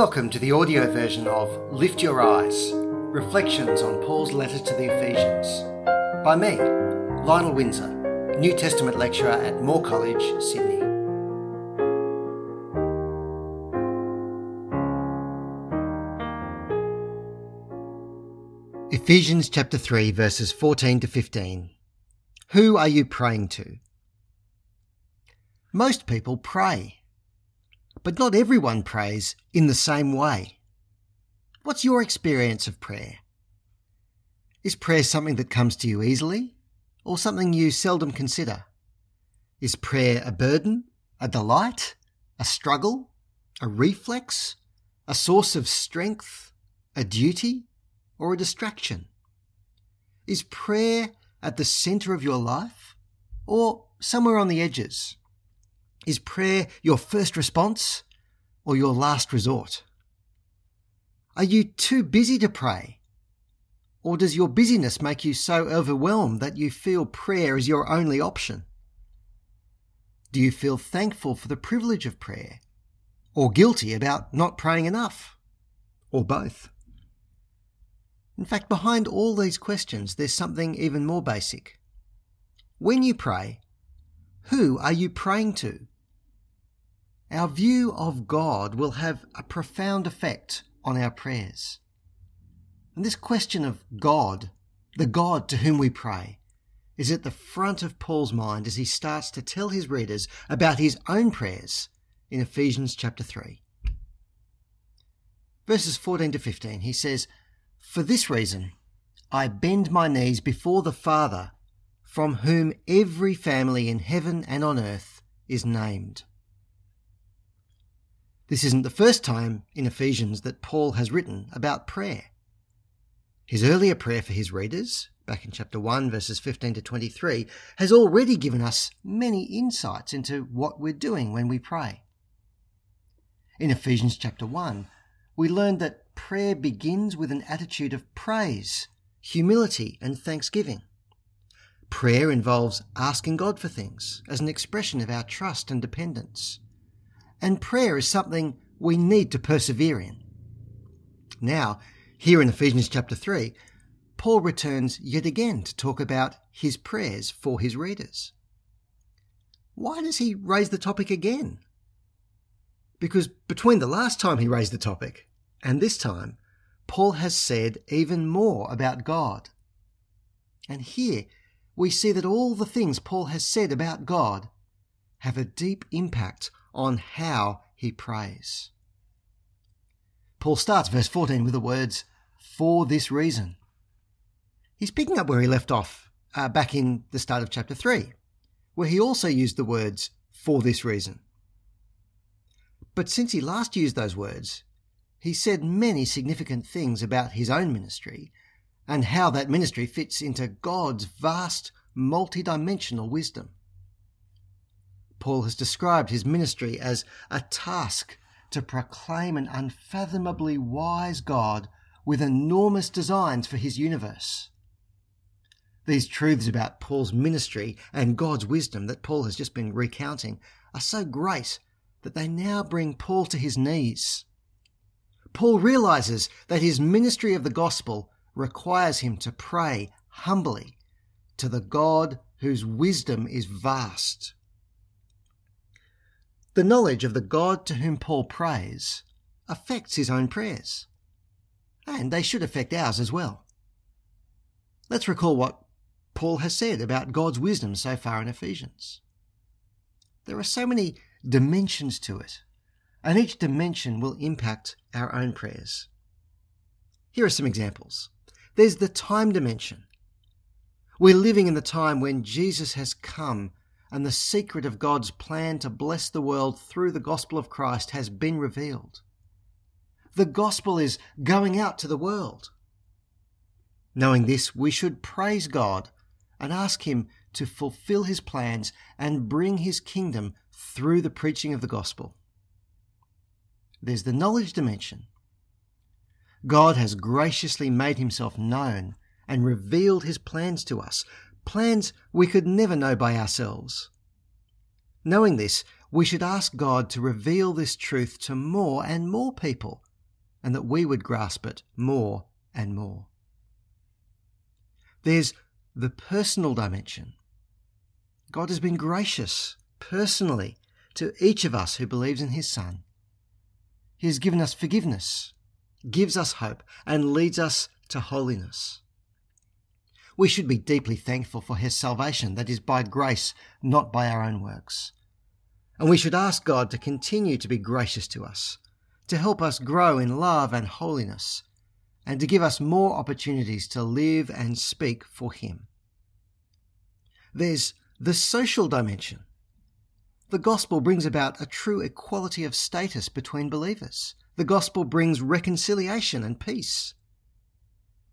Welcome to the audio version of Lift Your Eyes Reflections on Paul's Letter to the Ephesians by me, Lionel Windsor, New Testament lecturer at Moore College, Sydney. Ephesians chapter 3, verses 14 to 15. Who are you praying to? Most people pray but not everyone prays in the same way. What's your experience of prayer? Is prayer something that comes to you easily, or something you seldom consider? Is prayer a burden, a delight, a struggle, a reflex, a source of strength, a duty, or a distraction? Is prayer at the centre of your life, or somewhere on the edges? Is prayer your first response or your last resort? Are you too busy to pray? Or does your busyness make you so overwhelmed that you feel prayer is your only option? Do you feel thankful for the privilege of prayer? Or guilty about not praying enough? Or both? In fact, behind all these questions, there's something even more basic. When you pray, who are you praying to? Our view of God will have a profound effect on our prayers. And this question of God, the God to whom we pray, is at the front of Paul's mind as he starts to tell his readers about his own prayers in Ephesians chapter 3. Verses 14 to 15, he says, For this reason, I bend my knees before the Father, from whom every family in heaven and on earth is named this isn't the first time in Ephesians that Paul has written about prayer. His earlier prayer for his readers, back in chapter 1, verses 15 to 23, has already given us many insights into what we're doing when we pray. In Ephesians chapter 1, we learned that prayer begins with an attitude of praise, humility, and thanksgiving. Prayer involves asking God for things as an expression of our trust and dependence and prayer is something we need to persevere in. Now, here in Ephesians chapter 3, Paul returns yet again to talk about his prayers for his readers. Why does he raise the topic again? Because between the last time he raised the topic and this time, Paul has said even more about God. And here we see that all the things Paul has said about God have a deep impact on how he prays. Paul starts verse 14 with the words, for this reason. He's picking up where he left off uh, back in the start of chapter 3, where he also used the words, for this reason. But since he last used those words, he said many significant things about his own ministry and how that ministry fits into God's vast, multidimensional wisdom. Paul has described his ministry as a task to proclaim an unfathomably wise God with enormous designs for his universe. These truths about Paul's ministry and God's wisdom that Paul has just been recounting are so great that they now bring Paul to his knees. Paul realizes that his ministry of the gospel requires him to pray humbly to the God whose wisdom is vast. The knowledge of the God to whom Paul prays affects his own prayers. And they should affect ours as well. Let's recall what Paul has said about God's wisdom so far in Ephesians. There are so many dimensions to it, and each dimension will impact our own prayers. Here are some examples. There's the time dimension. We're living in the time when Jesus has come and the secret of God's plan to bless the world through the gospel of Christ has been revealed. The gospel is going out to the world. Knowing this, we should praise God and ask Him to fulfill His plans and bring His kingdom through the preaching of the gospel. There's the knowledge dimension. God has graciously made Himself known and revealed His plans to us, plans we could never know by ourselves. Knowing this, we should ask God to reveal this truth to more and more people, and that we would grasp it more and more. There's the personal dimension. God has been gracious personally to each of us who believes in his Son. He has given us forgiveness, gives us hope, and leads us to holiness. We should be deeply thankful for his salvation that is by grace, not by our own works. And we should ask God to continue to be gracious to us, to help us grow in love and holiness, and to give us more opportunities to live and speak for him. There's the social dimension. The gospel brings about a true equality of status between believers. The gospel brings reconciliation and peace.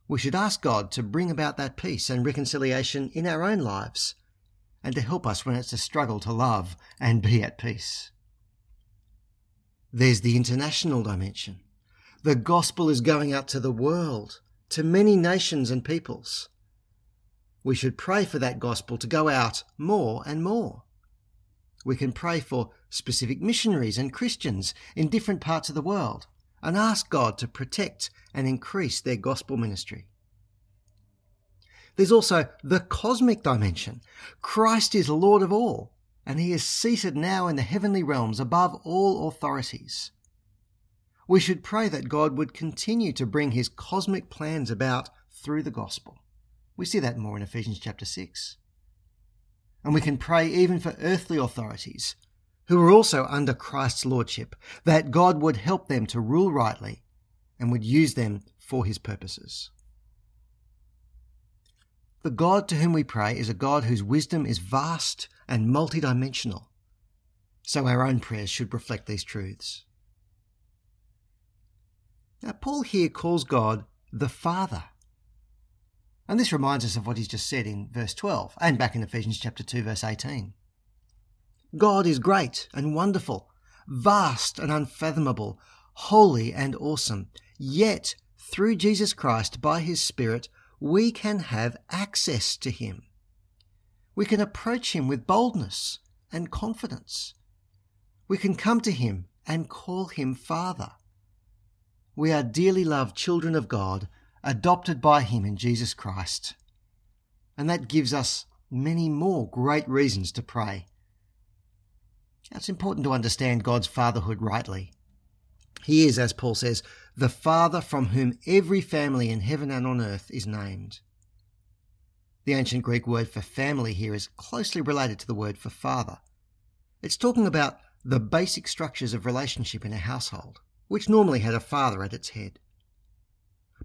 We should ask God to bring about that peace and reconciliation in our own lives and to help us when it's a struggle to love and be at peace. There's the international dimension. The gospel is going out to the world, to many nations and peoples. We should pray for that gospel to go out more and more. We can pray for specific missionaries and Christians in different parts of the world and ask God to protect and increase their gospel ministry. There's also the cosmic dimension. Christ is Lord of all, and he is seated now in the heavenly realms above all authorities. We should pray that God would continue to bring his cosmic plans about through the gospel. We see that more in Ephesians chapter 6. And we can pray even for earthly authorities who were also under Christ's lordship, that God would help them to rule rightly and would use them for his purposes. The God to whom we pray is a God whose wisdom is vast and multidimensional. So our own prayers should reflect these truths. Now, Paul here calls God the Father. And this reminds us of what he's just said in verse 12 and back in Ephesians chapter 2 verse 18. God is great and wonderful, vast and unfathomable, holy and awesome. Yet, through Jesus Christ, by his Spirit, we can have access to him. We can approach him with boldness and confidence. We can come to him and call him Father. We are dearly loved children of God, adopted by him in Jesus Christ. And that gives us many more great reasons to pray. It's important to understand God's fatherhood rightly. He is, as Paul says, the Father from whom every family in heaven and on earth is named. The ancient Greek word for family here is closely related to the word for father. It's talking about the basic structures of relationship in a household, which normally had a father at its head.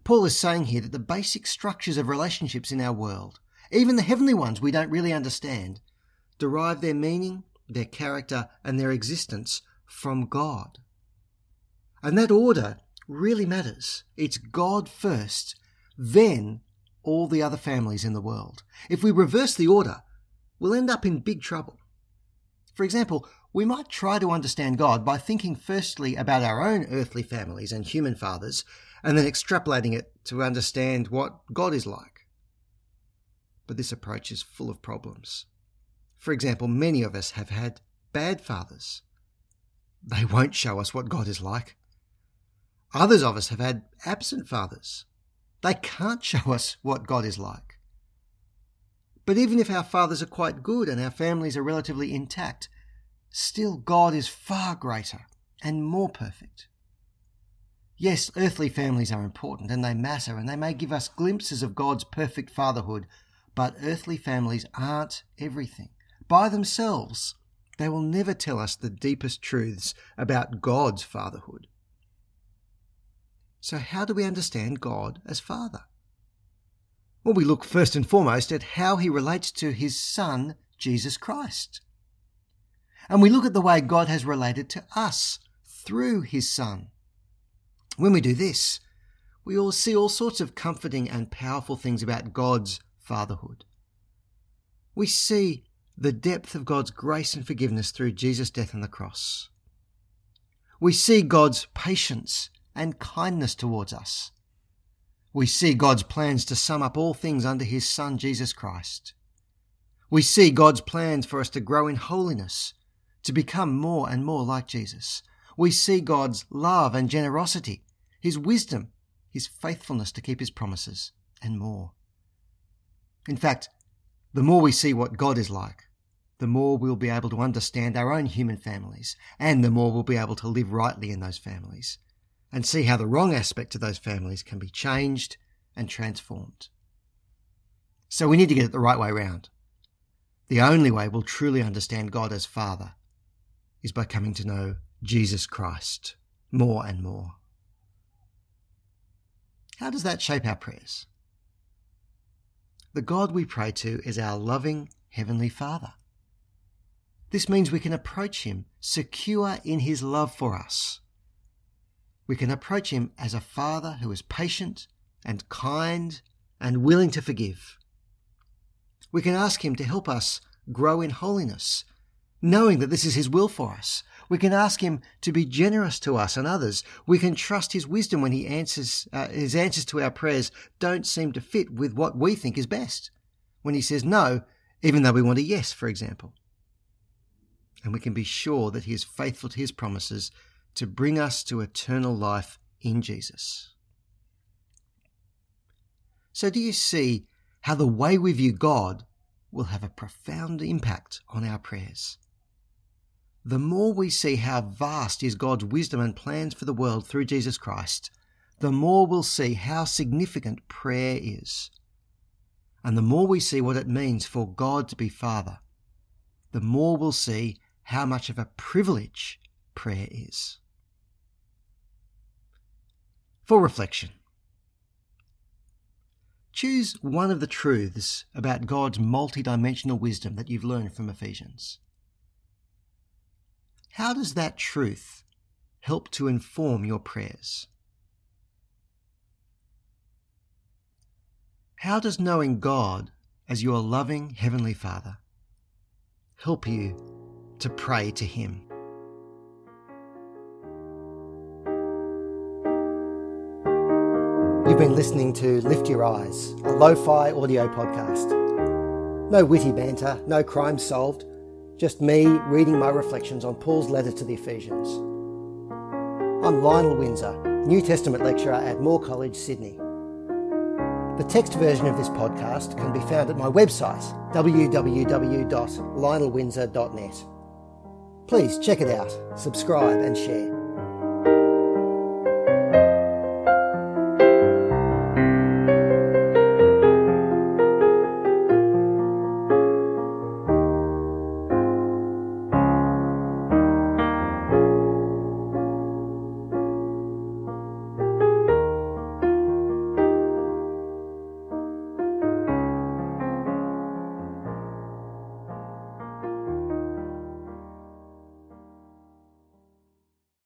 Paul is saying here that the basic structures of relationships in our world, even the heavenly ones we don't really understand, derive their meaning their character, and their existence from God. And that order really matters. It's God first, then all the other families in the world. If we reverse the order, we'll end up in big trouble. For example, we might try to understand God by thinking firstly about our own earthly families and human fathers, and then extrapolating it to understand what God is like. But this approach is full of problems. For example, many of us have had bad fathers. They won't show us what God is like. Others of us have had absent fathers. They can't show us what God is like. But even if our fathers are quite good and our families are relatively intact, still God is far greater and more perfect. Yes, earthly families are important and they matter and they may give us glimpses of God's perfect fatherhood, but earthly families aren't everything by themselves, they will never tell us the deepest truths about God's fatherhood. So, how do we understand God as Father? Well, we look first and foremost at how he relates to his Son, Jesus Christ. And we look at the way God has related to us through his Son. When we do this, we all see all sorts of comforting and powerful things about God's fatherhood. We see the depth of God's grace and forgiveness through Jesus' death on the cross. We see God's patience and kindness towards us. We see God's plans to sum up all things under His Son, Jesus Christ. We see God's plans for us to grow in holiness to become more and more like Jesus. We see God's love and generosity, His wisdom, His faithfulness to keep His promises, and more. In fact, the more we see what God is like, the more we'll be able to understand our own human families, and the more we'll be able to live rightly in those families, and see how the wrong aspect of those families can be changed and transformed. So we need to get it the right way round. The only way we'll truly understand God as Father is by coming to know Jesus Christ more and more. How does that shape our prayers? The God we pray to is our loving Heavenly Father. This means we can approach Him secure in His love for us. We can approach Him as a Father who is patient and kind and willing to forgive. We can ask Him to help us grow in holiness, knowing that this is His will for us. We can ask Him to be generous to us and others. We can trust His wisdom when He answers, uh, His answers to our prayers don't seem to fit with what we think is best. When He says no, even though we want a yes, for example. And we can be sure that He is faithful to His promises to bring us to eternal life in Jesus. So, do you see how the way we view God will have a profound impact on our prayers. The more we see how vast is God's wisdom and plans for the world through Jesus Christ, the more we'll see how significant prayer is. And the more we see what it means for God to be Father, the more we'll see how much of a privilege prayer is. For reflection, Choose one of the truths about God's multidimensional wisdom that you've learned from Ephesians. How does that truth help to inform your prayers? How does knowing God as your loving Heavenly Father help you to pray to Him? You've been listening to Lift Your Eyes, a lo fi audio podcast. No witty banter, no crime solved, just me reading my reflections on Paul's letter to the Ephesians. I'm Lionel Windsor, New Testament lecturer at Moore College, Sydney. The text version of this podcast can be found at my website, www.lionelwindsor.net. Please check it out, subscribe, and share.